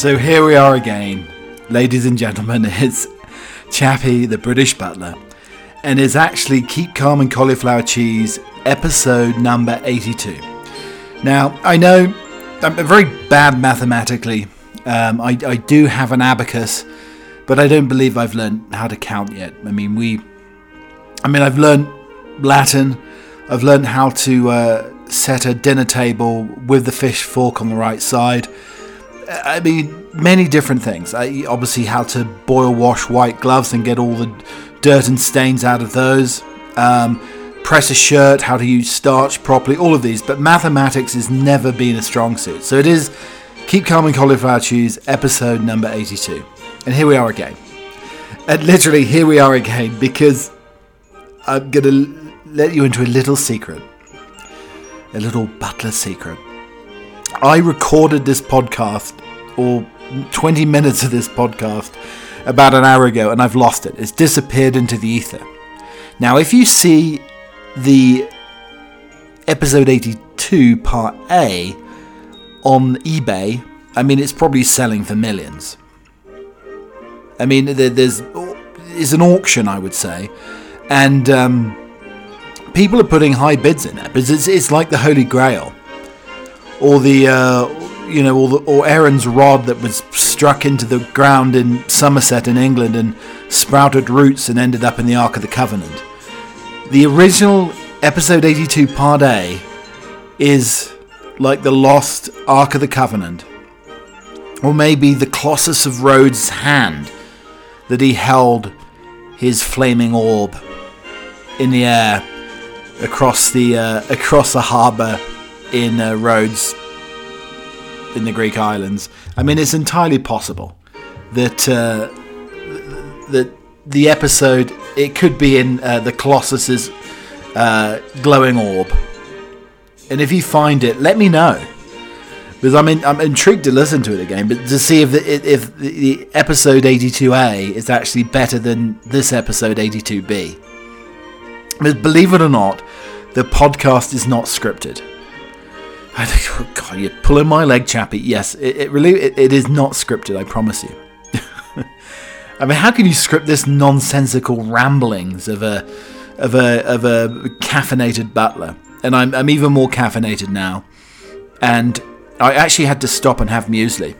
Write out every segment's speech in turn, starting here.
So here we are again, ladies and gentlemen. It's Chappie, the British butler, and it's actually Keep Calm and Cauliflower Cheese, episode number 82. Now, I know I'm very bad mathematically. Um, I, I do have an abacus, but I don't believe I've learned how to count yet. I mean, we. I mean, I've learned Latin. I've learned how to uh, set a dinner table with the fish fork on the right side. I mean, many different things. I, obviously, how to boil wash white gloves and get all the dirt and stains out of those. Um, press a shirt, how to use starch properly, all of these. But mathematics has never been a strong suit. So it is Keep Calm and Cauliflower Cheese, episode number 82. And here we are again. And literally, here we are again because I'm going to let you into a little secret. A little butler secret. I recorded this podcast, or 20 minutes of this podcast, about an hour ago, and I've lost it. It's disappeared into the ether. Now, if you see the episode 82 part A on eBay, I mean, it's probably selling for millions. I mean, there's is an auction, I would say, and um, people are putting high bids in there because it's, it's like the Holy Grail or the uh, you know, or, the, or Aaron's rod that was struck into the ground in Somerset in England and sprouted roots and ended up in the Ark of the Covenant. The original episode 82 part A is like the lost Ark of the Covenant, or maybe the Colossus of Rhodes' hand that he held his flaming orb in the air across the uh, across the harbour in uh, Rhodes in the Greek islands. I mean, it's entirely possible that uh, that the episode it could be in uh, the Colossus's uh, glowing orb. And if you find it, let me know because I'm in, I'm intrigued to listen to it again, but to see if the, if the episode 82A is actually better than this episode 82B. Because believe it or not, the podcast is not scripted. I think, oh God, you're pulling my leg, Chappie. Yes, it, it really it, it is not scripted. I promise you. I mean, how can you script this nonsensical ramblings of a of a of a caffeinated butler? And I'm I'm even more caffeinated now, and I actually had to stop and have muesli.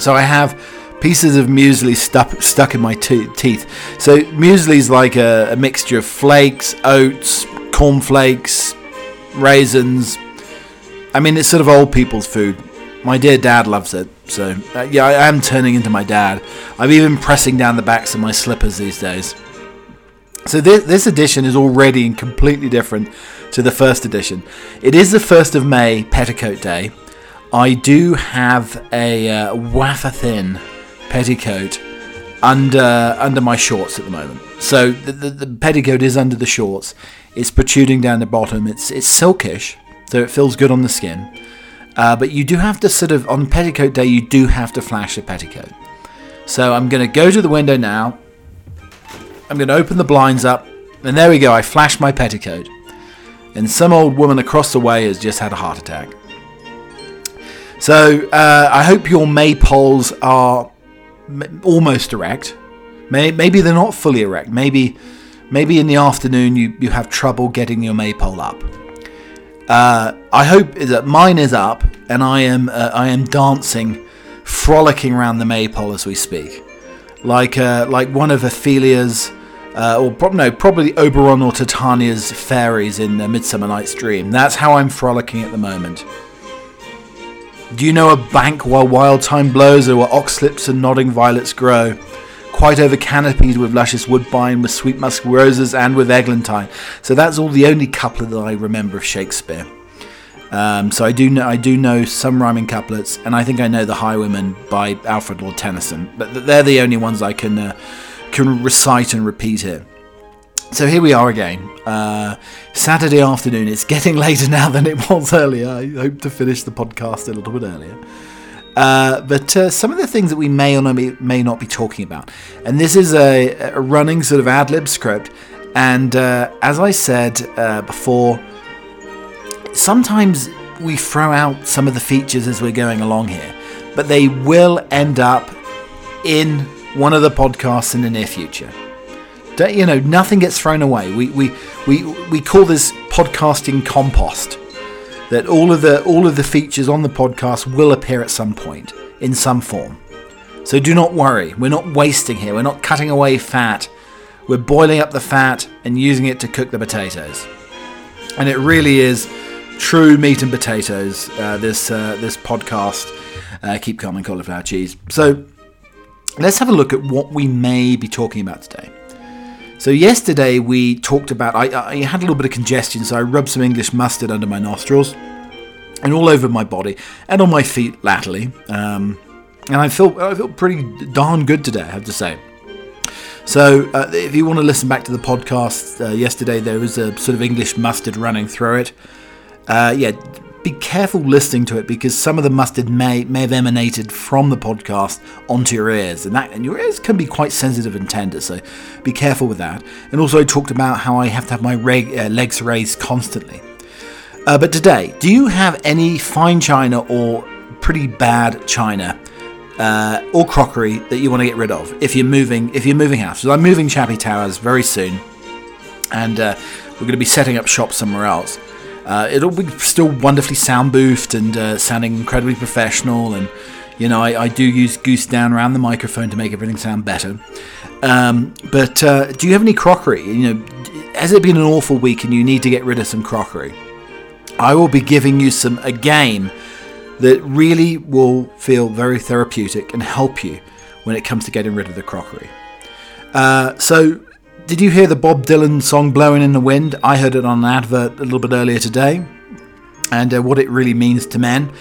So I have pieces of muesli stuck stuck in my te- teeth. So muesli is like a, a mixture of flakes, oats, cornflakes, raisins, I mean, it's sort of old people's food. My dear dad loves it, so uh, yeah, I am turning into my dad. I'm even pressing down the backs of my slippers these days. So this, this edition is already completely different to the first edition. It is the 1st of May, Petticoat Day. I do have a uh, wafer thin petticoat under under my shorts at the moment. So the, the, the petticoat is under the shorts. It's protruding down the bottom. It's it's silkish, so it feels good on the skin. Uh, but you do have to sort of, on petticoat day, you do have to flash the petticoat. So I'm going to go to the window now. I'm going to open the blinds up. And there we go, I flash my petticoat. And some old woman across the way has just had a heart attack. So uh, I hope your maypoles are m- almost erect. May- maybe they're not fully erect. Maybe, maybe in the afternoon you, you have trouble getting your maypole up. Uh, I hope that mine is up and I am uh, I am dancing, frolicking around the maypole as we speak, like uh, like one of Ophelia's, uh, or pro- no, probably Oberon or Titania's fairies in uh, Midsummer Night's Dream. That's how I'm frolicking at the moment. Do you know a bank while wild thyme blows, or where oxlips and nodding violets grow? Quite over canopied with luscious woodbine, with sweet musk roses, and with eglantine. So that's all the only couplet that I remember of Shakespeare. Um, so I do know I do know some rhyming couplets, and I think I know the Highwayman by Alfred Lord Tennyson. But they're the only ones I can uh, can recite and repeat here. So here we are again, uh, Saturday afternoon. It's getting later now than it was earlier. I hope to finish the podcast a little bit earlier. Uh, but uh, some of the things that we may or may, not be talking about. And this is a, a running sort of ad lib script. And uh, as I said uh, before, sometimes we throw out some of the features as we're going along here. but they will end up in one of the podcasts in the near future. Don't, you know, nothing gets thrown away. We, we, we, we call this podcasting compost. That all of the all of the features on the podcast will appear at some point in some form. So do not worry. We're not wasting here. We're not cutting away fat. We're boiling up the fat and using it to cook the potatoes. And it really is true meat and potatoes. Uh, this uh, this podcast, uh, keep calm and cauliflower cheese. So let's have a look at what we may be talking about today. So yesterday we talked about I, I had a little bit of congestion, so I rubbed some English mustard under my nostrils and all over my body and on my feet latterly. Um, and I feel I feel pretty darn good today, I have to say. So, uh, if you want to listen back to the podcast uh, yesterday, there was a sort of English mustard running through it. Uh, yeah, be careful listening to it because some of the mustard may may have emanated from the podcast onto your ears, and that and your ears can be quite sensitive and tender. So be careful with that. And also, I talked about how I have to have my reg, uh, legs raised constantly. Uh, but today, do you have any fine china or pretty bad china? Uh, or crockery that you want to get rid of if you're moving if you're moving house. I'm moving Chappie Towers very soon, and uh, we're going to be setting up shop somewhere else. Uh, it'll be still wonderfully sound boofed and uh, sounding incredibly professional. And you know, I, I, do use goose down around the microphone to make everything sound better. Um, but uh, do you have any crockery? You know, has it been an awful week and you need to get rid of some crockery? I will be giving you some a game that really will feel very therapeutic and help you when it comes to getting rid of the crockery. Uh, so did you hear the Bob Dylan song Blowing in the Wind? I heard it on an advert a little bit earlier today, and uh, what it really means to men.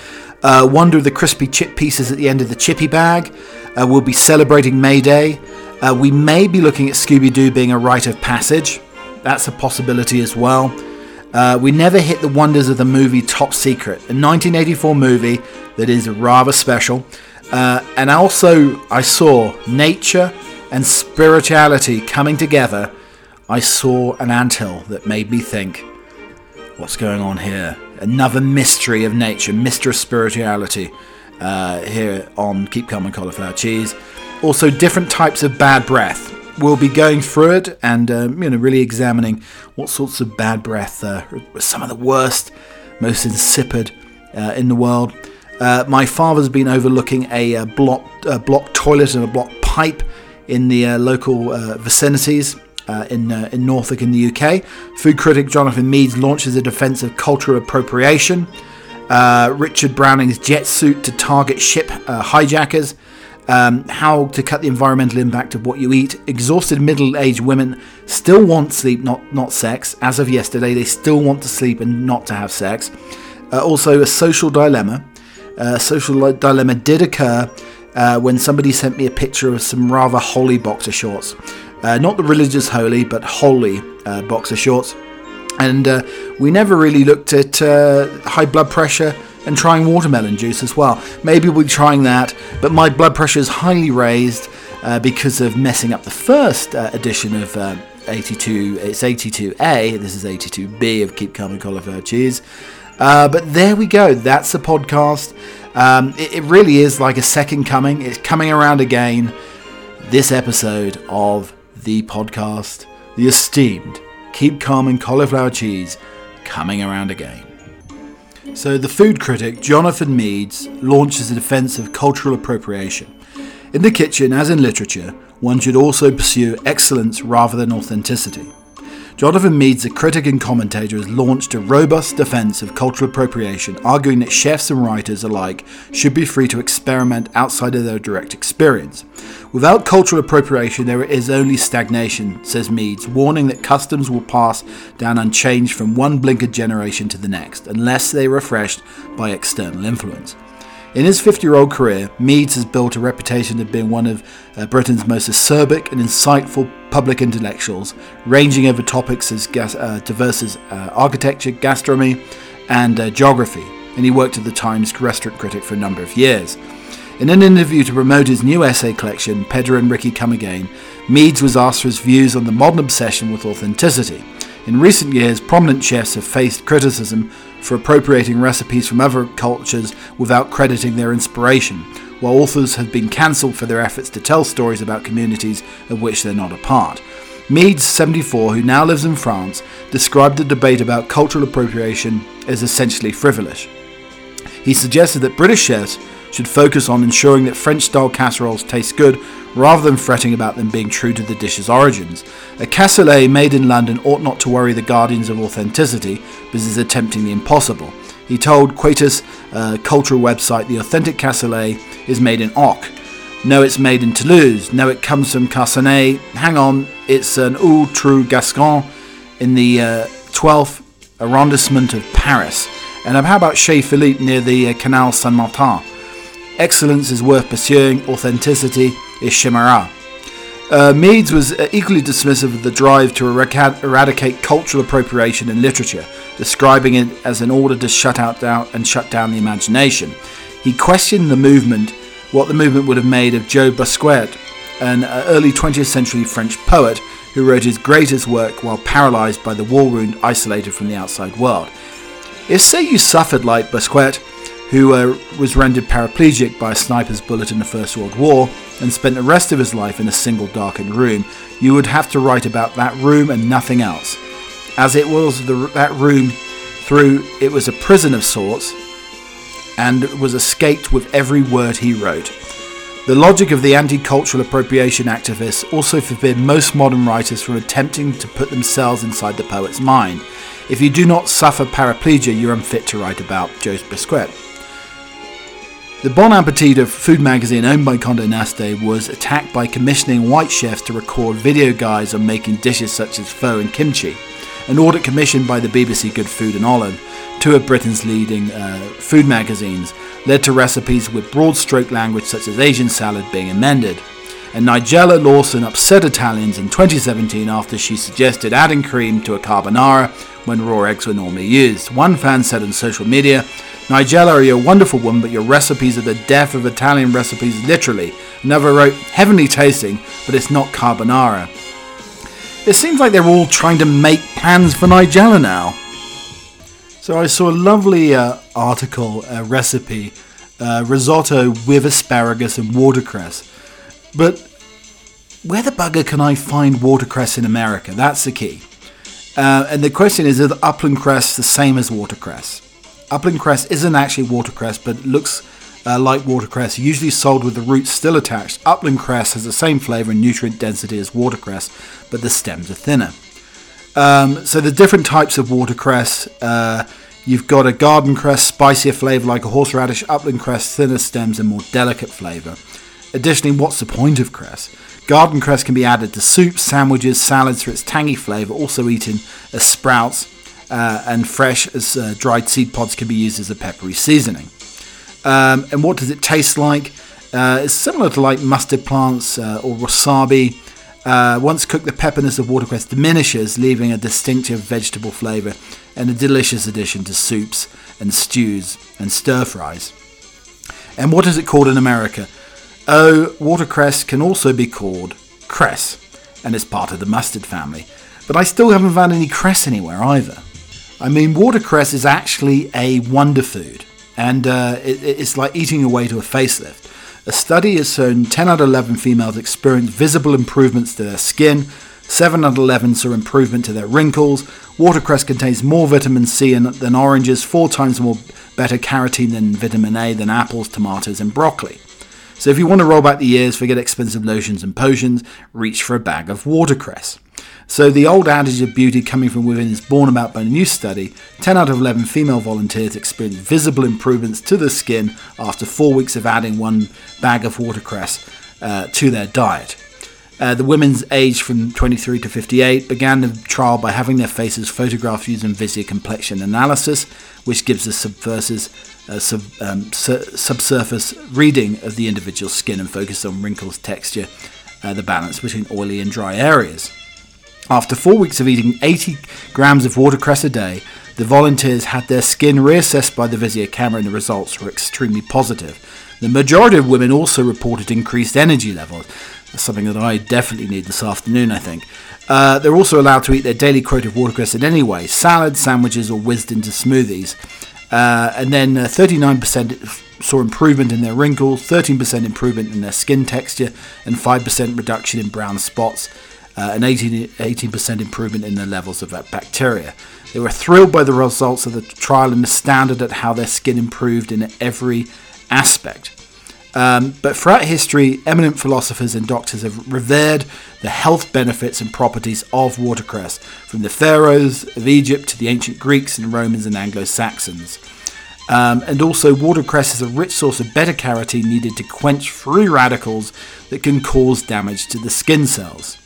Uh, wonder of the crispy chip pieces at the end of the chippy bag. Uh, we'll be celebrating May Day. Uh, we may be looking at Scooby Doo being a rite of passage. That's a possibility as well. Uh, we never hit the wonders of the movie Top Secret, a 1984 movie that is rather special. Uh, and also, I saw Nature and spirituality coming together, I saw an anthill that made me think, what's going on here? Another mystery of nature, mystery of spirituality uh, here on Keep Calm and Cauliflower Cheese. Also, different types of bad breath. We'll be going through it and um, you know really examining what sorts of bad breath uh, some of the worst, most insipid uh, in the world. Uh, my father's been overlooking a, uh, a block toilet and a block pipe in the uh, local uh, vicinities. Uh, in uh, in Norfolk in the UK, food critic Jonathan Meades launches a defence of cultural appropriation. Uh, Richard Browning's jet suit to target ship hijackers. Um, how to cut the environmental impact of what you eat. Exhausted middle-aged women still want sleep, not not sex. As of yesterday, they still want to sleep and not to have sex. Uh, also, a social dilemma. Social dilemma did occur uh, when somebody sent me a picture of some rather holy boxer shorts. Uh, not the religious holy, but holy uh, boxer shorts. And uh, we never really looked at uh, high blood pressure and trying watermelon juice as well. Maybe we'll be trying that, but my blood pressure is highly raised uh, because of messing up the first edition of 82. It's 82A, this is 82B of Keep Calm and Cauliflower Cheese. but there we go, that's the podcast. Um, it, it really is like a second coming. It's coming around again. This episode of the podcast, the esteemed Keep Calm and Cauliflower Cheese, coming around again. So, the food critic Jonathan Meades launches a defense of cultural appropriation. In the kitchen, as in literature, one should also pursue excellence rather than authenticity. Jonathan Meades, a critic and commentator, has launched a robust defense of cultural appropriation, arguing that chefs and writers alike should be free to experiment outside of their direct experience. Without cultural appropriation, there is only stagnation, says Meades, warning that customs will pass down unchanged from one blinkered generation to the next, unless they are refreshed by external influence. In his 50 year old career, Meades has built a reputation of being one of uh, Britain's most acerbic and insightful public intellectuals, ranging over topics as gas, uh, diverse as uh, architecture, gastronomy, and uh, geography. And he worked at the Times restaurant critic for a number of years. In an interview to promote his new essay collection, Pedro and Ricky Come Again, Meades was asked for his views on the modern obsession with authenticity. In recent years, prominent chefs have faced criticism for appropriating recipes from other cultures without crediting their inspiration. while authors have been cancelled for their efforts to tell stories about communities of which they're not a part. Meades, 74, who now lives in France, described the debate about cultural appropriation as essentially frivolous. He suggested that British chefs should focus on ensuring that French style casseroles taste good rather than fretting about them being true to the dish's origins. A cassoulet made in London ought not to worry the guardians of authenticity because it's attempting the impossible. He told Quietus, a cultural website, the authentic cassoulet is made in Auch. No, it's made in Toulouse. No, it comes from Carcassonne. Hang on, it's an Au Trou Gascon in the uh, 12th arrondissement of Paris. And how about Chez Philippe near the uh, Canal Saint Martin? Excellence is worth pursuing, authenticity is chimera. Uh, Meades was uh, equally dismissive of the drive to eradicate cultural appropriation in literature, describing it as an order to shut out down and shut down the imagination. He questioned the movement, what the movement would have made of Joe Bousquet, an uh, early 20th century French poet who wrote his greatest work while paralyzed by the war wound, isolated from the outside world. If, say, you suffered like Bousquet, who uh, was rendered paraplegic by a sniper's bullet in the First World War and spent the rest of his life in a single darkened room, you would have to write about that room and nothing else. As it was the, that room through, it was a prison of sorts and was escaped with every word he wrote. The logic of the anti cultural appropriation activists also forbid most modern writers from attempting to put themselves inside the poet's mind. If you do not suffer paraplegia, you're unfit to write about Joseph Bousquet. The Bon Appetit of food magazine owned by Condé Nast was attacked by commissioning white chefs to record video guides on making dishes such as pho and kimchi. An audit commissioned by the BBC Good Food and Olive, two of Britain's leading uh, food magazines, led to recipes with broad stroke language such as Asian salad being amended. And Nigella Lawson upset Italians in 2017 after she suggested adding cream to a carbonara when raw eggs were normally used. One fan said on social media, Nigella, you're a wonderful woman, but your recipes are the death of Italian recipes, literally. Another wrote, heavenly tasting, but it's not carbonara. It seems like they're all trying to make plans for Nigella now. So I saw a lovely uh, article, a recipe, uh, risotto with asparagus and watercress. But where the bugger can I find watercress in America? That's the key. Uh, and the question is, is upland cress the same as watercress? Upland cress isn't actually watercress, but looks uh, like watercress, usually sold with the roots still attached. Upland cress has the same flavour and nutrient density as watercress, but the stems are thinner. Um, so the different types of watercress, uh, you've got a garden cress, spicier flavour like a horseradish, upland cress, thinner stems and more delicate flavour. Additionally, what's the point of cress? Garden cress can be added to soups, sandwiches, salads for its tangy flavour, also eaten as sprouts, uh, and fresh as uh, dried seed pods can be used as a peppery seasoning. Um, and what does it taste like? Uh, it's similar to like mustard plants uh, or wasabi. Uh, once cooked, the pepperness of watercress diminishes, leaving a distinctive vegetable flavour and a delicious addition to soups and stews and stir fries. And what is it called in America? Oh, watercress can also be called cress, and it's part of the mustard family. But I still haven't found any cress anywhere either. I mean, watercress is actually a wonder food, and uh, it, it's like eating away to a facelift. A study has shown 10 out of 11 females experience visible improvements to their skin, 7 out of 11 saw improvement to their wrinkles. Watercress contains more vitamin C than oranges, 4 times more beta carotene than vitamin A than apples, tomatoes, and broccoli. So if you want to roll back the years, forget expensive lotions and potions, reach for a bag of watercress. So the old adage of beauty coming from within is born about by a new study. 10 out of 11 female volunteers experienced visible improvements to the skin after four weeks of adding one bag of watercress uh, to their diet. Uh, the women's aged from 23 to 58 began the trial by having their faces photographed using VISIA complexion analysis, which gives the subsurface, uh, sub, um, su- subsurface reading of the individual skin and focus on wrinkles, texture, uh, the balance between oily and dry areas. After four weeks of eating 80 grams of watercress a day, the volunteers had their skin reassessed by the VISIA camera and the results were extremely positive. The majority of women also reported increased energy levels. That's something that I definitely need this afternoon, I think. Uh, they're also allowed to eat their daily quota of watercress in any way salads, sandwiches, or whizzed into smoothies. Uh, and then uh, 39% saw improvement in their wrinkles, 13% improvement in their skin texture, and 5% reduction in brown spots, uh, and 18, 18% improvement in their levels of bacteria. They were thrilled by the results of the trial and astounded at how their skin improved in every aspect. Um, but throughout history, eminent philosophers and doctors have revered the health benefits and properties of watercress, from the pharaohs of Egypt to the ancient Greeks and Romans and Anglo Saxons. Um, and also, watercress is a rich source of beta carotene needed to quench free radicals that can cause damage to the skin cells.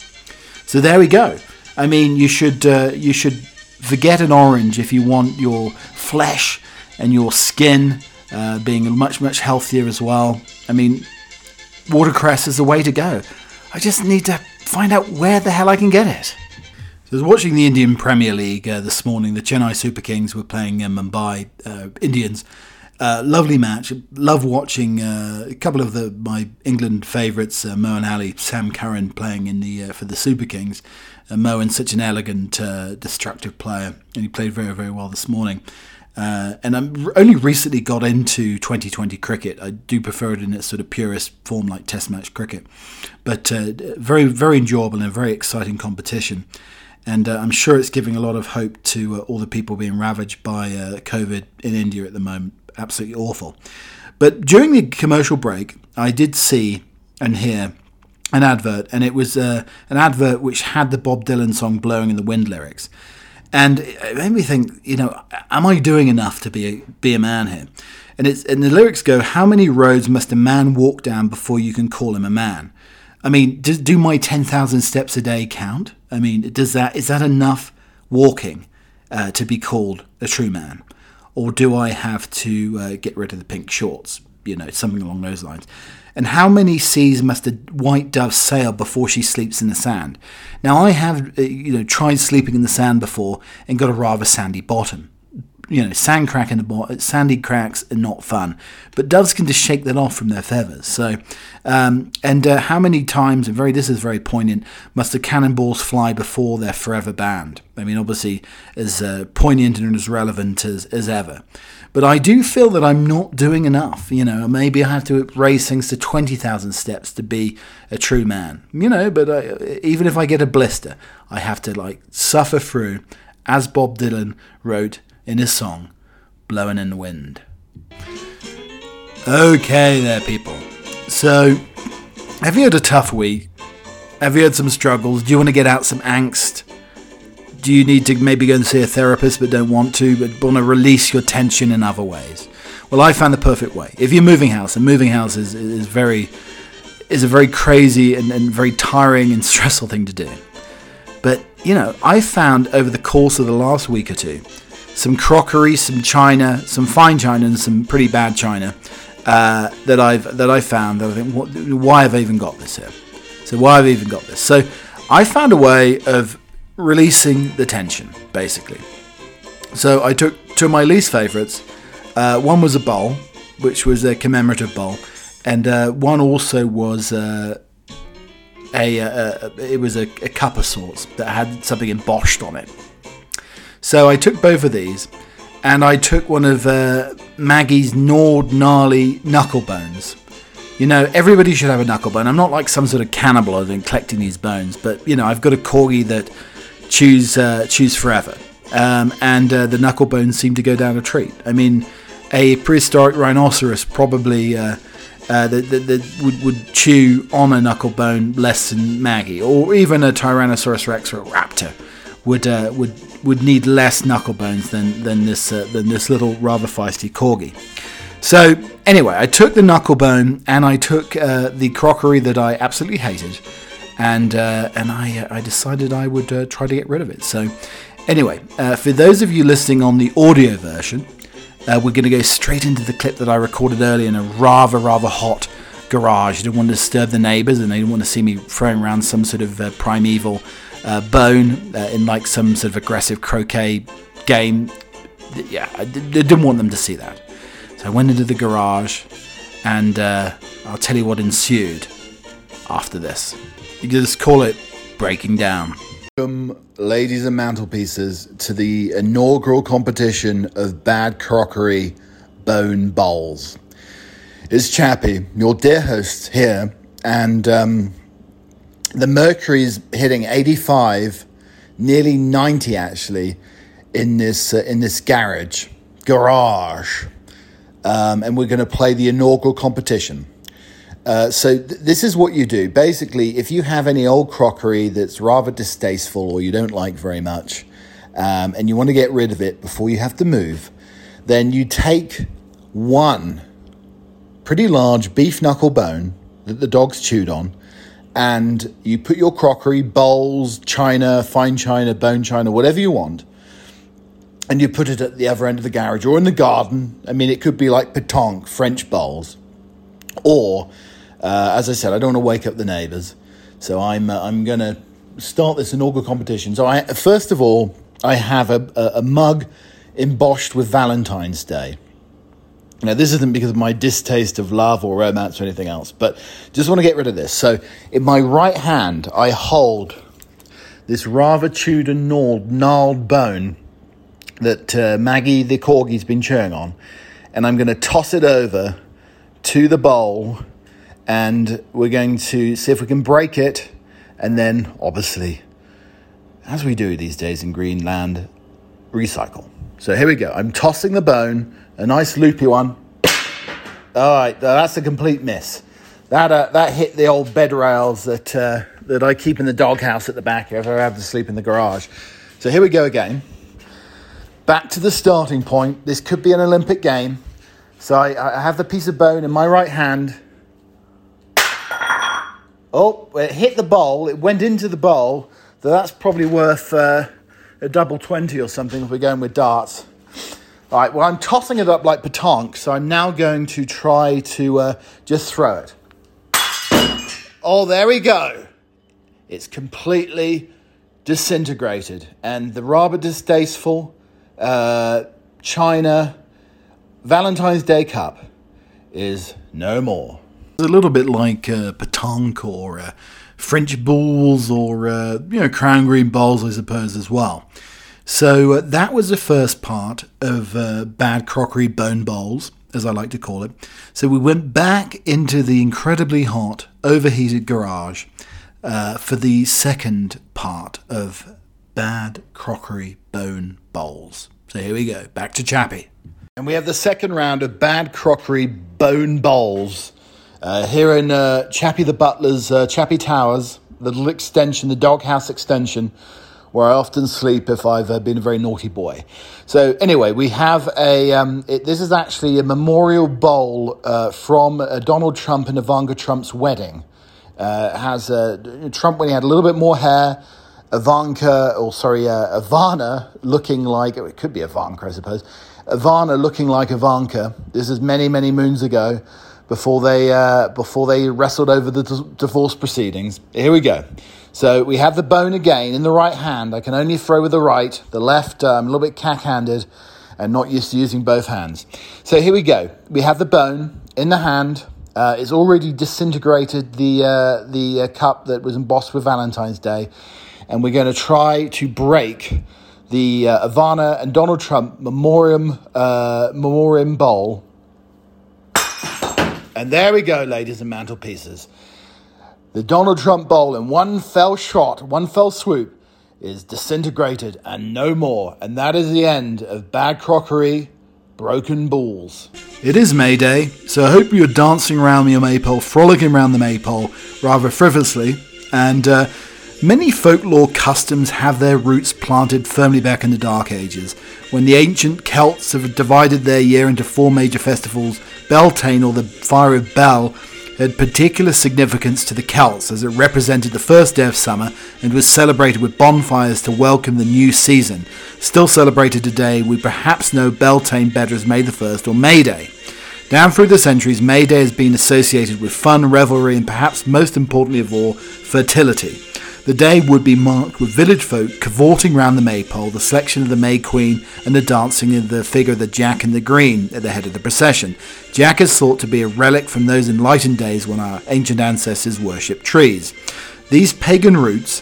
So there we go. I mean, you should uh, you should forget an orange if you want your flesh and your skin uh, being much, much healthier as well. I mean, watercress is the way to go. I just need to find out where the hell I can get it. So I was watching the Indian Premier League uh, this morning. The Chennai Super Kings were playing uh, Mumbai uh, Indians. Uh, lovely match. Love watching uh, a couple of the my England favourites, uh, Moeen Ali, Sam Curran playing in the for the Super Kings. Uh, Moeen's such an elegant, destructive player, and he played very, very well this morning. Uh, and I'm only recently got into 2020 cricket. I do prefer it in its sort of purest form, like Test match cricket. But uh, very, very enjoyable and a very exciting competition. And uh, I'm sure it's giving a lot of hope to uh, all the people being ravaged by uh, COVID in India at the moment. Absolutely awful. But during the commercial break, I did see and hear an advert, and it was uh, an advert which had the Bob Dylan song "Blowing in the Wind" lyrics. And it made me think, you know, am I doing enough to be a, be a man here? And it's and the lyrics go, how many roads must a man walk down before you can call him a man? I mean, do, do my ten thousand steps a day count? I mean, does that is that enough walking uh, to be called a true man, or do I have to uh, get rid of the pink shorts? You know, something along those lines. And how many seas must a white dove sail before she sleeps in the sand? Now, I have uh, you know tried sleeping in the sand before and got a rather sandy bottom. You know, sand crack in the bottom, sandy cracks are not fun, but doves can just shake that off from their feathers. So, um, and uh, how many times, and very this is very poignant, must the cannonballs fly before they're forever banned? I mean, obviously, as uh, poignant and as relevant as, as ever. But I do feel that I'm not doing enough. You know, maybe I have to raise things to 20,000 steps to be a true man. You know, but I, even if I get a blister, I have to like suffer through, as Bob Dylan wrote in his song, Blowing in the Wind. Okay, there, people. So, have you had a tough week? Have you had some struggles? Do you want to get out some angst? Do you need to maybe go and see a therapist but don't want to, but want to release your tension in other ways? Well, I found the perfect way. If you're moving house, and moving house is, is very is a very crazy and, and very tiring and stressful thing to do. But you know, I found over the course of the last week or two some crockery, some china, some fine china, and some pretty bad china uh, that I've that I found. That I think, what, why have I even got this here? So why have I even got this? So I found a way of releasing the tension, basically. So I took two of my least favourites. Uh, one was a bowl, which was a commemorative bowl, and uh, one also was uh, a, uh, it was a, a, cup of sorts that had something embossed on it. So I took both of these, and I took one of uh, Maggie's Nord Gnarly knuckle bones. You know, everybody should have a knuckle bone. I'm not like some sort of cannibal and collecting these bones, but you know, I've got a corgi that choose uh, choose forever. Um, and uh, the knuckle bones seem to go down a treat. I mean, a prehistoric rhinoceros probably uh, uh, would, would chew on a knuckle bone less than Maggie, or even a Tyrannosaurus Rex or a raptor would uh, would would need less knuckle bones than than this uh, than this little rather feisty corgi. So anyway, I took the knuckle bone and I took the crockery that I absolutely hated and uh, and I uh, I decided I would uh, try to get rid of it. So anyway, uh, for those of you listening on the audio version, uh, we're going to go straight into the clip that I recorded earlier in a rather rather hot garage. I didn't want to disturb the neighbours, and they didn't want to see me throwing around some sort of primeval bone in like some sort of aggressive croquet game. Yeah, I d- didn't want them to see that. So I went into the garage, and I'll tell you what ensued after this. You just call it breaking down. Welcome, ladies and mantelpieces, to the inaugural competition of bad crockery bone bowls. It's Chappie, your dear host here, and um, the mercury is hitting 85, nearly 90 actually, in this uh, in this garage garage, um, and we're going to play the inaugural competition. Uh, so th- this is what you do. Basically, if you have any old crockery that's rather distasteful or you don't like very much, um, and you want to get rid of it before you have to move, then you take one pretty large beef knuckle bone that the dog's chewed on, and you put your crockery, bowls, china, fine china, bone china, whatever you want, and you put it at the other end of the garage or in the garden. I mean, it could be like petanque, French bowls, or uh, as I said, I don't want to wake up the neighbours, so I'm uh, I'm going to start this inaugural competition. So I first of all I have a, a, a mug embossed with Valentine's Day. Now, this isn't because of my distaste of love or romance or anything else, but just want to get rid of this. So, in my right hand, I hold this rather chewed and gnawed, gnarled bone that uh, Maggie the corgi's been chewing on, and I'm going to toss it over to the bowl, and we're going to see if we can break it, and then obviously, as we do these days in Greenland, recycle. So here we go. I'm tossing the bone, a nice loopy one. All right, that's a complete miss. That uh, that hit the old bed rails that uh, that I keep in the doghouse at the back if I have to sleep in the garage. So here we go again back to the starting point. This could be an Olympic game. So I, I have the piece of bone in my right hand. Oh, it hit the bowl. It went into the bowl. So that's probably worth uh, a double 20 or something if we're going with darts. All right, well, I'm tossing it up like petanque, so I'm now going to try to uh, just throw it. Oh, there we go. It's completely disintegrated. And the rather distasteful uh, China Valentine's Day Cup is no more. A little bit like uh, petanque or uh, French balls or uh, you know crown green bowls, I suppose as well. So uh, that was the first part of uh, bad crockery bone bowls, as I like to call it. So we went back into the incredibly hot, overheated garage uh, for the second part of bad crockery bone bowls. So here we go, back to Chappie. And we have the second round of bad crockery bone bowls. Uh, here in uh, Chappie the Butler's uh, Chappie Towers, the little extension, the doghouse extension, where I often sleep if I've uh, been a very naughty boy. So anyway, we have a. Um, it, this is actually a memorial bowl uh, from uh, Donald Trump and Ivanka Trump's wedding. Uh, has Trump when he had a little bit more hair, Ivanka, or sorry, uh, Ivana looking like, it could be Ivanka, I suppose. Ivana looking like Ivanka. This is many, many moons ago before they, uh, before they wrestled over the d- divorce proceedings. Here we go. So we have the bone again in the right hand. I can only throw with the right. The left, uh, I'm a little bit cack handed and not used to using both hands. So here we go. We have the bone in the hand. Uh, it's already disintegrated the, uh, the uh, cup that was embossed with Valentine's Day and we're going to try to break the uh, Ivana and Donald Trump Memoriam uh, Memoriam Bowl. And there we go, ladies and mantelpieces. The Donald Trump Bowl, in one fell shot, one fell swoop, is disintegrated and no more. And that is the end of bad crockery, broken balls. It is May Day, so I hope you're dancing around your maypole, frolicking around the maypole rather frivolously, and uh, Many folklore customs have their roots planted firmly back in the Dark Ages, when the ancient Celts have divided their year into four major festivals. Beltane, or the Fire of Bel, had particular significance to the Celts as it represented the first day of summer and was celebrated with bonfires to welcome the new season. Still celebrated today, we perhaps know Beltane better as May the 1st or May Day. Down through the centuries, May Day has been associated with fun, revelry, and perhaps most importantly of all, fertility. The day would be marked with village folk cavorting round the maypole, the selection of the May Queen, and the dancing of the figure of the Jack in the Green at the head of the procession. Jack is thought to be a relic from those enlightened days when our ancient ancestors worshipped trees. These pagan roots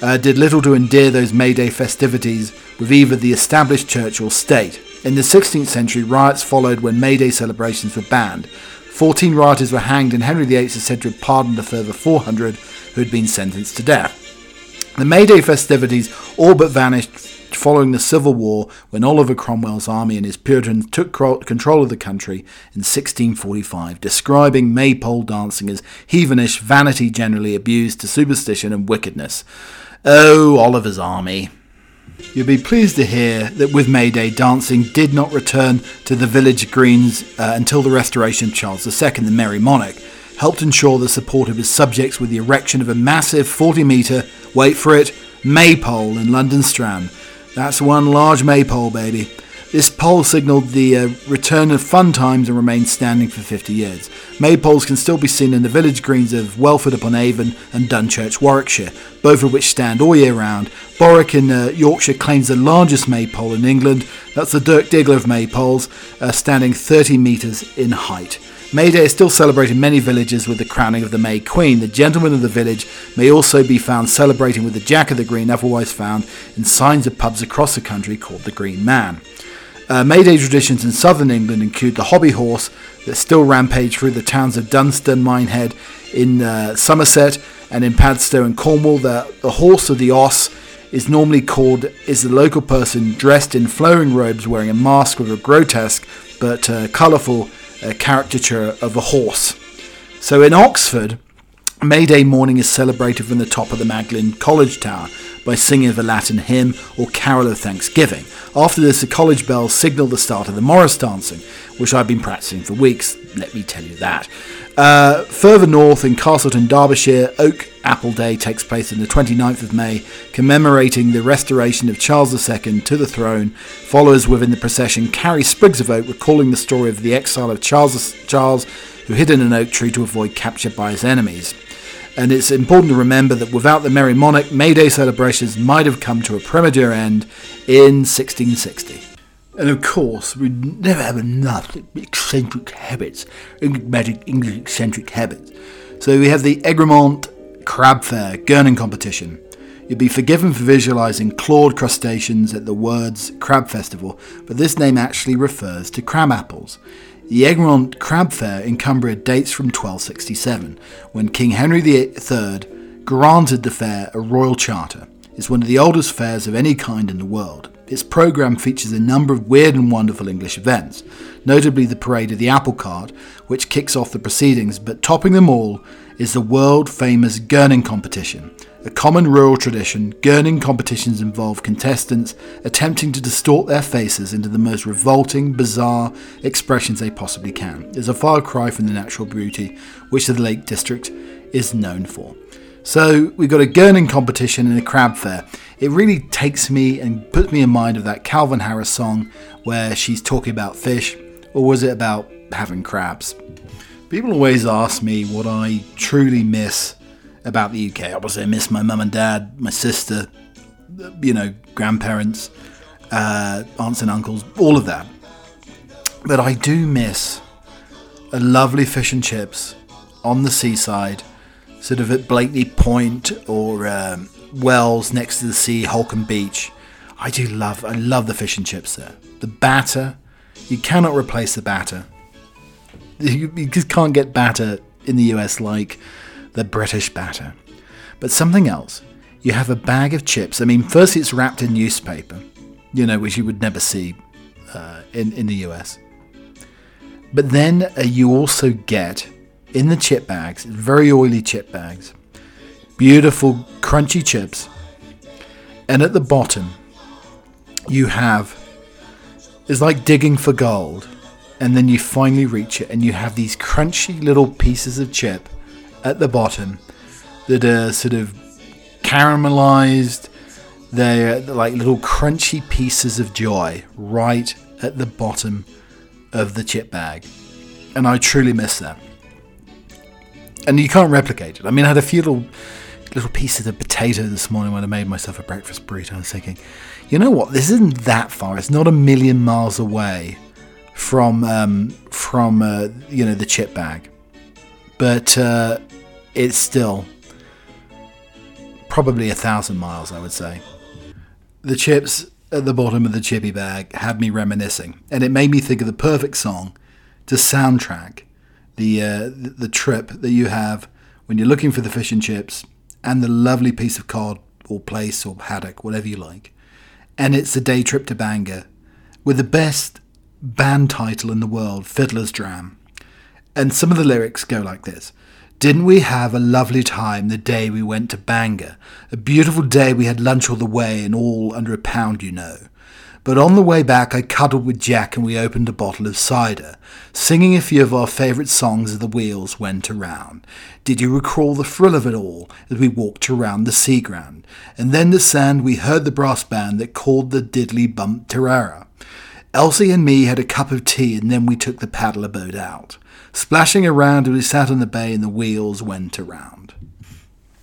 uh, did little to endear those May Day festivities with either the established church or state. In the 16th century, riots followed when May Day celebrations were banned. 14 rioters were hanged, and Henry VIII is said to have pardoned a further 400 who had been sentenced to death. The May Day festivities all but vanished following the Civil War when Oliver Cromwell's army and his Puritans took control of the country in 1645, describing maypole dancing as heathenish vanity generally abused to superstition and wickedness. Oh, Oliver's army. You'll be pleased to hear that with May Day, dancing did not return to the village greens uh, until the restoration of Charles II, the Merry Monarch, helped ensure the support of his subjects with the erection of a massive 40 metre, wait for it, maypole in London Strand, that's one large maypole, baby. This pole signalled the uh, return of fun times and remained standing for 50 years. Maypoles can still be seen in the village greens of Welford upon Avon and Dunchurch, Warwickshire, both of which stand all year round. Barwick in uh, Yorkshire claims the largest maypole in England. That's the Dirk Diggler of maypoles, uh, standing 30 metres in height. May Day is still celebrated in many villages with the crowning of the May Queen. The gentlemen of the village may also be found celebrating with the Jack of the Green, otherwise found in signs of pubs across the country called the Green Man. Uh, May Day traditions in southern England include the hobby horse that still rampage through the towns of Dunster, Minehead in uh, Somerset, and in Padstow in Cornwall. The, the horse of the os is normally called is the local person dressed in flowing robes wearing a mask with a grotesque but uh, colourful a caricature of a horse. So in Oxford, May Day morning is celebrated from the top of the Magdalen College Tower by singing a Latin hymn or carol of thanksgiving. After this, the college bells signal the start of the Morris dancing, which I've been practicing for weeks, let me tell you that. Uh, further north in Castleton, Derbyshire, Oak Apple Day takes place on the 29th of May, commemorating the restoration of Charles II to the throne. Followers within the procession carry sprigs of oak, recalling the story of the exile of Charles, Charles who hid in an oak tree to avoid capture by his enemies. And it's important to remember that without the Merry Monarch, May Day celebrations might have come to a premature end in 1660. And of course, we never have enough eccentric habits, enigmatic English eccentric habits. So we have the Egremont Crab Fair Gurning Competition. You'd be forgiven for visualising clawed crustaceans at the words Crab Festival, but this name actually refers to crab apples. The Egremont Crab Fair in Cumbria dates from 1267, when King Henry III granted the fair a royal charter. It's one of the oldest fairs of any kind in the world. Its programme features a number of weird and wonderful English events, notably the Parade of the Apple Cart, which kicks off the proceedings, but topping them all is the world famous Gurning competition. A common rural tradition, Gurning competitions involve contestants attempting to distort their faces into the most revolting, bizarre expressions they possibly can. It's a far cry from the natural beauty which the Lake District is known for. So we've got a Gurning competition and a crab fair. It really takes me and puts me in mind of that Calvin Harris song where she's talking about fish, or was it about having crabs? People always ask me what I truly miss about the UK. Obviously, I miss my mum and dad, my sister, you know, grandparents, uh, aunts and uncles, all of that. But I do miss a lovely fish and chips on the seaside sort of at Blakeney Point or um, Wells next to the sea, Holkham Beach. I do love, I love the fish and chips there. The batter, you cannot replace the batter. You, you just can't get batter in the US like the British batter. But something else, you have a bag of chips. I mean, first it's wrapped in newspaper, you know, which you would never see uh, in, in the US. But then uh, you also get in the chip bags, very oily chip bags, beautiful crunchy chips, and at the bottom you have it's like digging for gold, and then you finally reach it, and you have these crunchy little pieces of chip at the bottom that are sort of caramelized. They're like little crunchy pieces of joy right at the bottom of the chip bag. And I truly miss that and you can't replicate it. I mean, I had a few little little pieces of potato this morning when I made myself a breakfast burrito. I was thinking, you know what? This isn't that far. It's not a million miles away from um, from uh, you know the chip bag, but uh, it's still probably a thousand miles. I would say the chips at the bottom of the chippy bag had me reminiscing, and it made me think of the perfect song to soundtrack the uh, the trip that you have when you're looking for the fish and chips and the lovely piece of cod or plaice or haddock, whatever you like. And it's a day trip to Bangor with the best band title in the world, Fiddler's Dram. And some of the lyrics go like this. Didn't we have a lovely time the day we went to Bangor? A beautiful day we had lunch all the way and all under a pound, you know. But on the way back, I cuddled with Jack and we opened a bottle of cider, singing a few of our favourite songs as the wheels went around. Did you recall the thrill of it all as we walked around the sea ground? And then the sand we heard the brass band that called the diddly bump terrara. Elsie and me had a cup of tea and then we took the paddler boat out, splashing around as we sat on the bay and the wheels went around.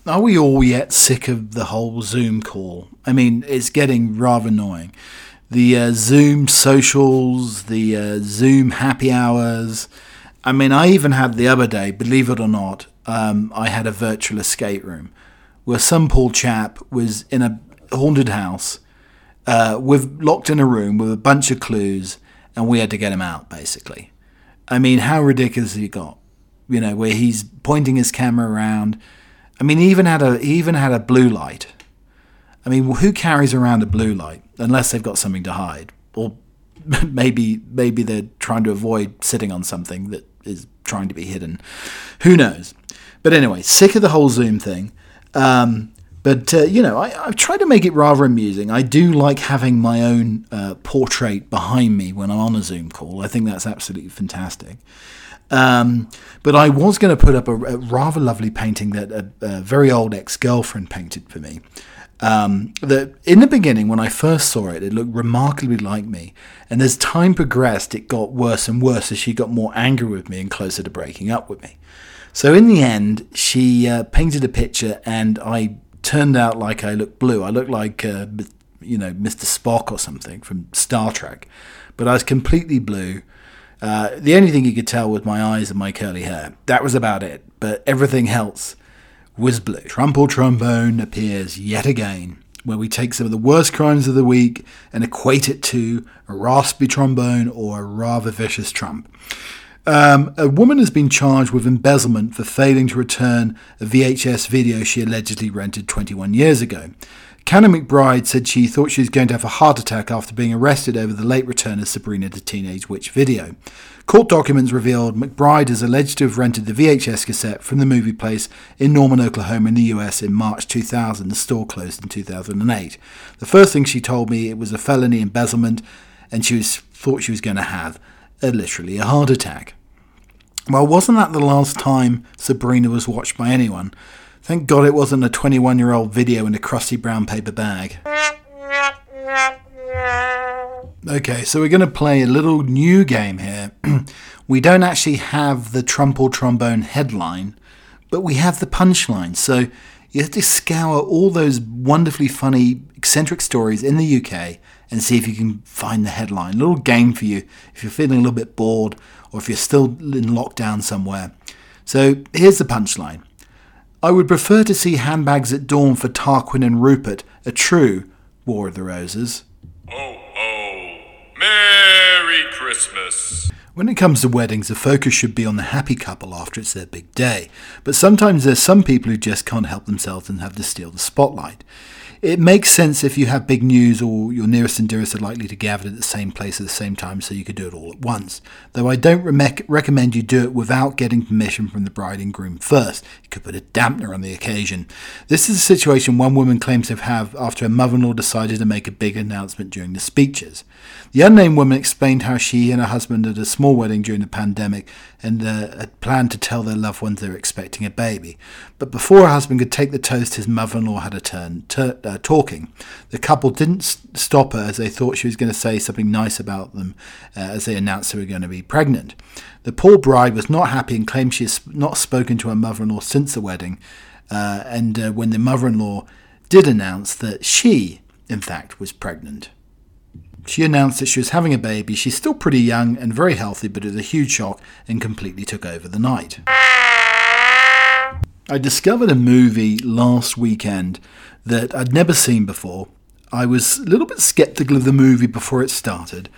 Are we all yet sick of the whole Zoom call? I mean, it's getting rather annoying the uh, Zoom socials, the uh, Zoom happy hours. I mean, I even had the other day, believe it or not, um, I had a virtual escape room where some poor chap was in a haunted house uh, with locked in a room with a bunch of clues, and we had to get him out. Basically, I mean, how ridiculous he got? You know, where he's pointing his camera around. I mean, he even had a he even had a blue light I mean, who carries around a blue light unless they've got something to hide, or maybe maybe they're trying to avoid sitting on something that is trying to be hidden. Who knows? But anyway, sick of the whole Zoom thing. Um, but uh, you know, I, have tried to make it rather amusing. I do like having my own uh, portrait behind me when I'm on a Zoom call. I think that's absolutely fantastic. Um, but I was going to put up a, a rather lovely painting that a, a very old ex-girlfriend painted for me. Um, the, in the beginning, when I first saw it, it looked remarkably like me. And as time progressed, it got worse and worse as she got more angry with me and closer to breaking up with me. So in the end, she uh, painted a picture, and I turned out like I looked blue. I looked like, uh, you know, Mr. Spock or something from Star Trek. But I was completely blue. Uh, the only thing you could tell was my eyes and my curly hair. That was about it. But everything else was blue. Trumple Trombone appears yet again, where we take some of the worst crimes of the week and equate it to a raspy trombone or a rather vicious trump. Um, a woman has been charged with embezzlement for failing to return a VHS video she allegedly rented 21 years ago. Caron McBride said she thought she was going to have a heart attack after being arrested over the late return of Sabrina the Teenage Witch video. Court documents revealed McBride is alleged to have rented the VHS cassette from the movie place in Norman, Oklahoma, in the US in March 2000. The store closed in 2008. The first thing she told me it was a felony embezzlement, and she was, thought she was going to have a, literally a heart attack. Well, wasn't that the last time Sabrina was watched by anyone? Thank God it wasn't a 21 year old video in a crusty brown paper bag. Okay, so we're going to play a little new game here. we don't actually have the Trumple Trombone headline, but we have the punchline. So you have to scour all those wonderfully funny, eccentric stories in the UK and see if you can find the headline. A little game for you if you're feeling a little bit bored or if you're still in lockdown somewhere. So here's the punchline I would prefer to see handbags at dawn for Tarquin and Rupert, a true War of the Roses. Oh, oh, Merry Christmas. When it comes to weddings, the focus should be on the happy couple after it's their big day. But sometimes there's some people who just can't help themselves and have to steal the spotlight. It makes sense if you have big news or your nearest and dearest are likely to gather at the same place at the same time so you could do it all at once. Though I don't re- recommend you do it without getting permission from the bride and groom first. It could put a dampener on the occasion. This is a situation one woman claims to have after her mother-in-law decided to make a big announcement during the speeches. The unnamed woman explained how she and her husband had a small wedding during the pandemic and uh, had planned to tell their loved ones they were expecting a baby. But before her husband could take the toast, his mother-in-law had a turn uh, talking. The couple didn't st- stop her as they thought she was going to say something nice about them uh, as they announced they were going to be pregnant. The poor bride was not happy and claimed she has not spoken to her mother-in-law since the wedding. Uh, and uh, when the mother-in-law did announce that she, in fact, was pregnant. She announced that she was having a baby. She's still pretty young and very healthy, but it was a huge shock and completely took over the night. I discovered a movie last weekend that I'd never seen before. I was a little bit skeptical of the movie before it started,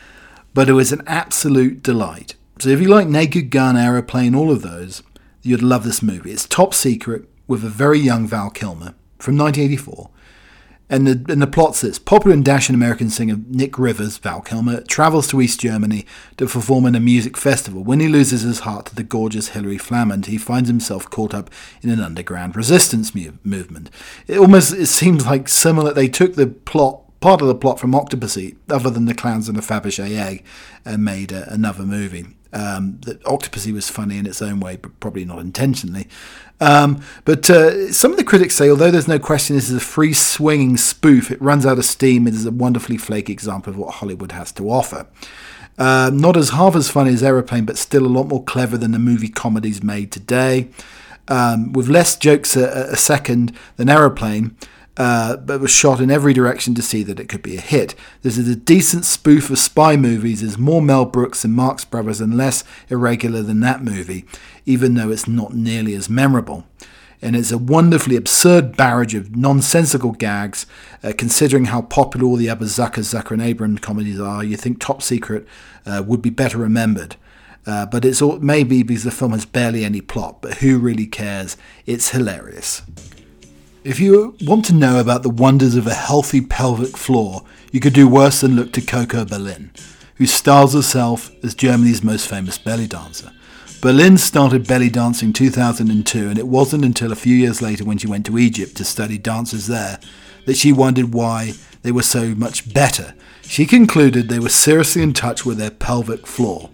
but it was an absolute delight. So if you like Naked Gun, Aeroplane, all of those, you'd love this movie. It's top secret with a very young Val Kilmer from 1984. And the, and the plot's this popular and dashing American singer Nick Rivers, Val Kilmer, travels to East Germany to perform in a music festival. When he loses his heart to the gorgeous Hillary Flammond, he finds himself caught up in an underground resistance mu- movement. It almost it seems like similar. They took the plot part of the plot from Octopussy, other than the clowns and the Fabergé egg, and made uh, another movie. Um, that Octopussy was funny in its own way, but probably not intentionally. Um, but uh, some of the critics say, although there's no question this is a free swinging spoof, it runs out of steam. It is a wonderfully flaky example of what Hollywood has to offer. Uh, not as half as funny as Aeroplane, but still a lot more clever than the movie comedies made today. Um, with less jokes a, a second than Aeroplane, uh, but was shot in every direction to see that it could be a hit. This is a decent spoof of spy movies, is more Mel Brooks and Marx Brothers and less irregular than that movie, even though it's not nearly as memorable. And it's a wonderfully absurd barrage of nonsensical gags, uh, considering how popular all the other Zucker, Zucker, and Abrams comedies are. You think Top Secret uh, would be better remembered. Uh, but it's all, maybe because the film has barely any plot, but who really cares? It's hilarious. If you want to know about the wonders of a healthy pelvic floor, you could do worse than look to Coco Berlin, who styles herself as Germany's most famous belly dancer. Berlin started belly dancing 2002, and it wasn't until a few years later when she went to Egypt to study dancers there that she wondered why they were so much better. She concluded they were seriously in touch with their pelvic floor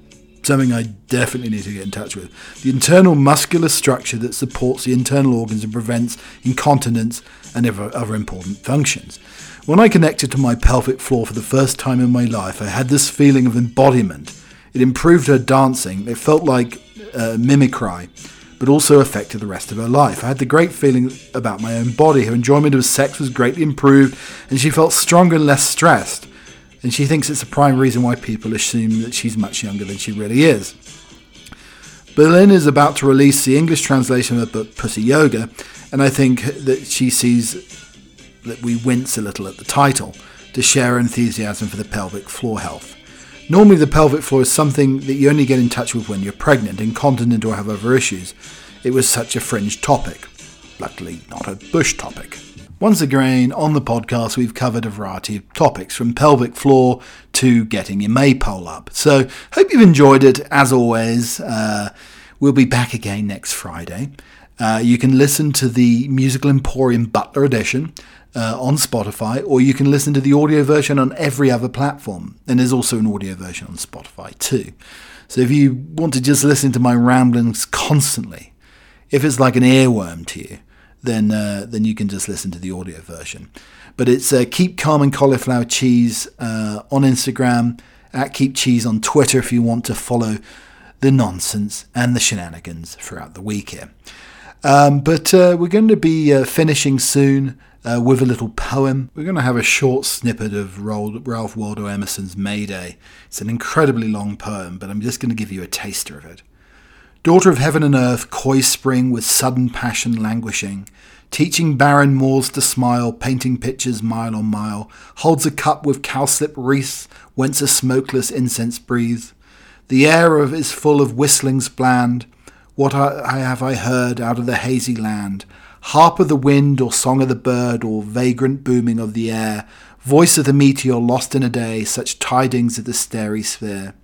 something I definitely need to get in touch with. The internal muscular structure that supports the internal organs and prevents incontinence and other important functions. When I connected to my pelvic floor for the first time in my life, I had this feeling of embodiment. It improved her dancing. It felt like uh, mimicry, but also affected the rest of her life. I had the great feeling about my own body. Her enjoyment of sex was greatly improved, and she felt stronger and less stressed and she thinks it's a prime reason why people assume that she's much younger than she really is. Berlin is about to release the English translation of the book Pussy Yoga, and I think that she sees that we wince a little at the title to share enthusiasm for the pelvic floor health. Normally, the pelvic floor is something that you only get in touch with when you're pregnant, incontinent, or have other issues. It was such a fringe topic. Luckily, not a bush topic. Once again, on the podcast, we've covered a variety of topics from pelvic floor to getting your maypole up. So, hope you've enjoyed it. As always, uh, we'll be back again next Friday. Uh, you can listen to the Musical Emporium Butler edition uh, on Spotify, or you can listen to the audio version on every other platform. And there's also an audio version on Spotify too. So, if you want to just listen to my ramblings constantly, if it's like an earworm to you, then uh, then you can just listen to the audio version. But it's uh, Keep Calm and Cauliflower Cheese uh, on Instagram, at Keep Cheese on Twitter if you want to follow the nonsense and the shenanigans throughout the week here. Um, but uh, we're going to be uh, finishing soon uh, with a little poem. We're going to have a short snippet of Ralph Waldo Emerson's May Day. It's an incredibly long poem, but I'm just going to give you a taster of it. Daughter of heaven and earth, coy spring with sudden passion languishing, teaching barren moors to smile, painting pictures mile on mile, holds a cup with cowslip wreaths, whence a smokeless incense breathes. The air of is full of whistlings bland. What I have I heard out of the hazy land? Harp of the wind, or song of the bird, or vagrant booming of the air, voice of the meteor lost in a day, such tidings of the starry sphere.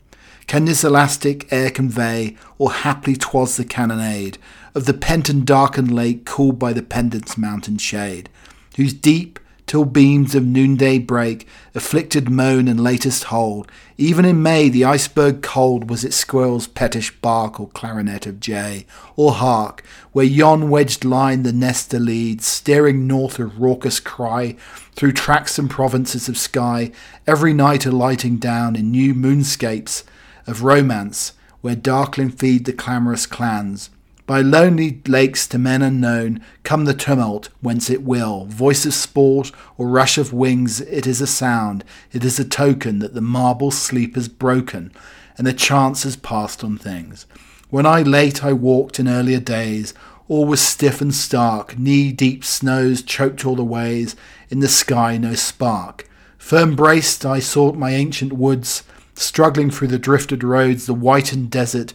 Can this elastic air convey, or haply 'twas the cannonade of the pent and darkened lake cooled by the pendant's mountain shade, whose deep till beams of noonday break, afflicted moan and latest hold. Even in May the iceberg cold was its squirrel's pettish bark or clarinet of jay. Or hark, where yon wedged line the nester leads, steering north a raucous cry, through tracts and provinces of sky, every night alighting down in new moonscapes of romance, where darkling feed the clamorous clans. By lonely lakes to men unknown come the tumult whence it will, voice of sport or rush of wings, it is a sound, it is a token that the marble sleep is broken, and the chance has passed on things. When I late I walked in earlier days, all was stiff and stark, knee deep snows choked all the ways, in the sky no spark. Firm braced I sought my ancient woods, Struggling through the drifted roads, the whitened desert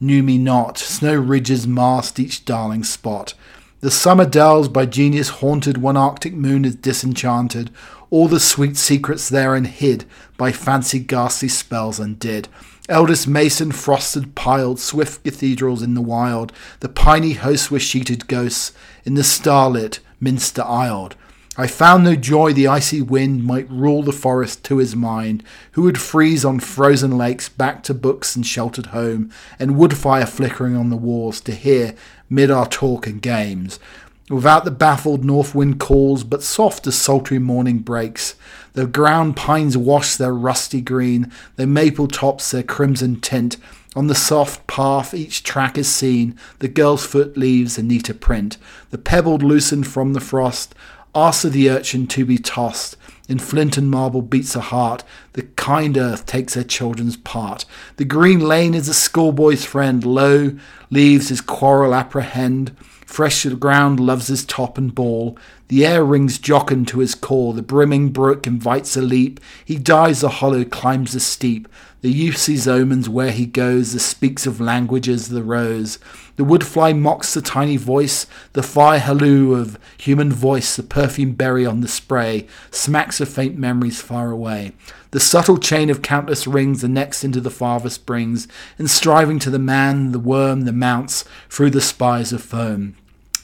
knew me not. Snow ridges masked each darling spot. The summer dells by genius haunted, one arctic moon is disenchanted. All the sweet secrets therein hid by fancy ghastly spells undid. Eldest mason frosted piled swift cathedrals in the wild. The piney hosts were sheeted ghosts in the starlit minster aisled. I found no joy the icy wind might rule the forest to his mind, who would freeze on frozen lakes back to books and sheltered home, and wood fire flickering on the walls to hear mid our talk and games. Without the baffled north wind calls, but soft as sultry morning breaks. The ground pines wash their rusty green, their maple tops their crimson tint. On the soft path each track is seen, the girl's foot leaves a neater print. The pebbled loosened from the frost, Of the urchin to be tossed. In flint and marble beats a heart. The kind earth takes her children's part. The green lane is a schoolboy's friend. Low leaves his quarrel apprehend. Fresh to the ground loves his top and ball. The air rings jocund to his call. The brimming brook invites a leap. He dives the hollow, climbs the steep. The youth sees omens where he goes. The speaks of languages the rose. The woodfly mocks the tiny voice, the fire halloo of human voice, the perfume berry on the spray, smacks of faint memories far away. The subtle chain of countless rings the next into the farthest brings, and striving to the man, the worm, the mounts, through the spires of foam.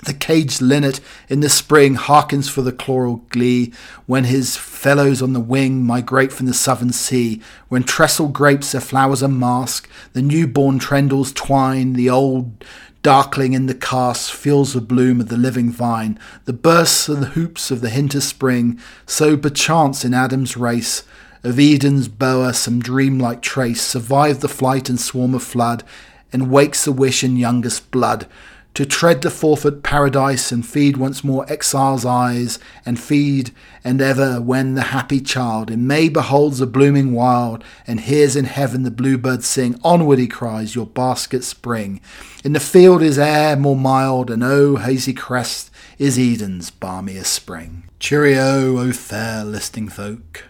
The caged linnet in the spring hearkens for the chloral glee when his fellows on the wing migrate from the southern sea. When trestle grapes their flowers unmask, the newborn trendles twine, the old darkling in the cast feels the bloom of the living vine, the bursts and the hoops of the hint spring, so perchance in Adam's race of Eden's bower some dreamlike trace survived the flight and swarm of flood, and wakes the wish in youngest blood to tread the forfeit paradise and feed once more exile's eyes, and feed, and ever when the happy child in May beholds the blooming wild, and hears in heaven the bluebird sing, onward he cries, your basket spring. In the field is air more mild, and oh, hazy crest is Eden's balmiest spring. Cheerio, O fair listening folk.